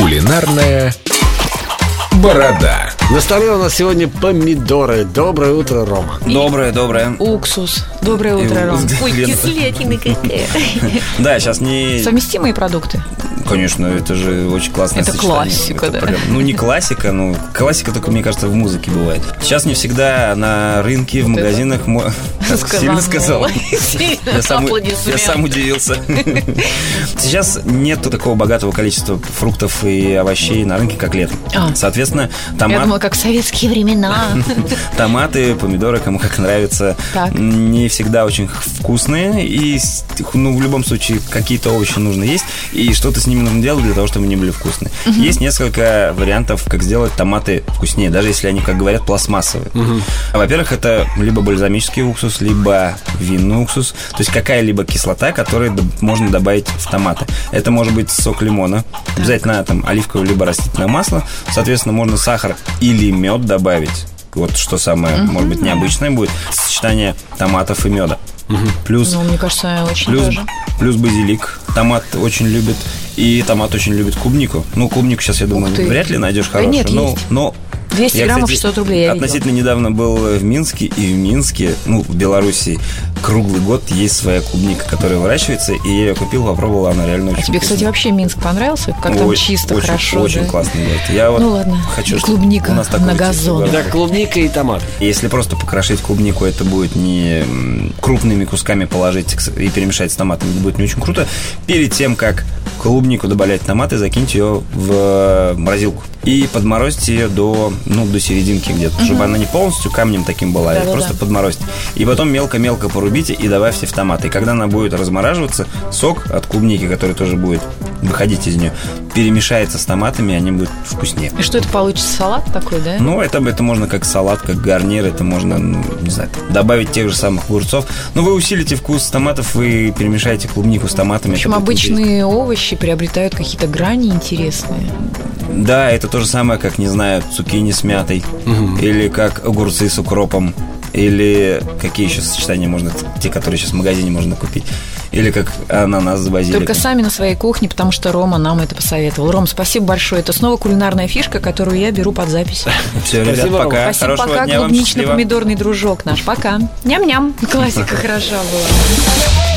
Кулинарная борода. На столе у нас сегодня помидоры. Доброе утро, Рома. Доброе, доброе. Уксус. Доброе утро, Ром. Ой, кислятина какая. Да, сейчас не... Совместимые продукты. Конечно, это же очень классное Это сочетание. классика, Это да. прям- ну, не классика, ну, классика только, мне кажется, в музыке бывает. Сейчас не всегда на рынке, в магазинах... мо- сильно сказал. Я сам, я сам удивился. Сейчас нету такого богатого количества фруктов и овощей на рынке, как летом. А. Соответственно, томат, как в советские времена. томаты, помидоры, кому как нравится, Так. не всегда очень вкусные. И, ну, в любом случае, какие-то овощи нужно есть. И что-то с ними нужно делать для того, чтобы они были вкусные. Есть несколько вариантов, как сделать томаты вкуснее, даже если они, как говорят, пластмассовые. Во-первых, это либо бальзамический уксус, либо винный уксус. То есть какая-либо кислота, которую можно добавить в томаты. Это может быть сок лимона, обязательно там оливковое либо растительное масло. Соответственно, можно сахар или мед добавить. Вот что самое, может быть, необычное будет. Сочетание томатов и меда. Плюс Ну, мне кажется, очень Плюс, даже. плюс базилик. Томат очень любит. И томат очень любит клубнику. Ну, клубнику сейчас, я думаю, ты. вряд ли найдешь Да хорошую. нет, но, есть. но 200 я, граммов кстати, 600 рублей я. Относительно недавно был в Минске, и в Минске, ну, в Беларуси, круглый год есть своя клубника, которая выращивается, и я ее купил, попробовал, она реально А очень тебе, кстати, вкусная. вообще Минск понравился? Как там Ой, чисто, очень, хорошо, Очень да? классный город. Я вот Ну ладно, хочу, и чтобы клубника у нас такой на газон. Да, клубника и томат. Если просто покрошить клубнику, это будет не крупными кусками положить и перемешать с томатами, это будет не очень круто. Перед тем, как клубнику добавлять в томаты, закиньте ее в э, морозилку. И подморозьте ее до, ну, до серединки где-то, чтобы она не полностью камнем таким была, а Да-да-да. просто подморозьте. И потом мелко-мелко порубите и добавьте в томаты. И когда она будет размораживаться, сок от клубники, который тоже будет выходить из нее, перемешается с томатами, и они будут вкуснее. И что это получится, салат такой, да? Ну, это, это можно как салат, как гарнир, это можно, ну, не знаю, добавить тех же самых огурцов. Но вы усилите вкус томатов, вы перемешаете клубнику с томатами. В общем, будет интересно. обычные овощи приобретают какие-то грани интересные. Да, это то же самое, как, не знаю, цукини с мятой. Или как огурцы с укропом. Или какие еще сочетания можно, те, которые сейчас в магазине можно купить. Или как ананас с базиликом. Только сами на своей кухне, потому что Рома нам это посоветовал. Ром, спасибо большое. Это снова кулинарная фишка, которую я беру под запись. Все, ребят, Спасибо, пока. Спасибо, Хорошего пока, клубнично-помидорный дружок наш. Пока. Ням-ням. Классика хороша была.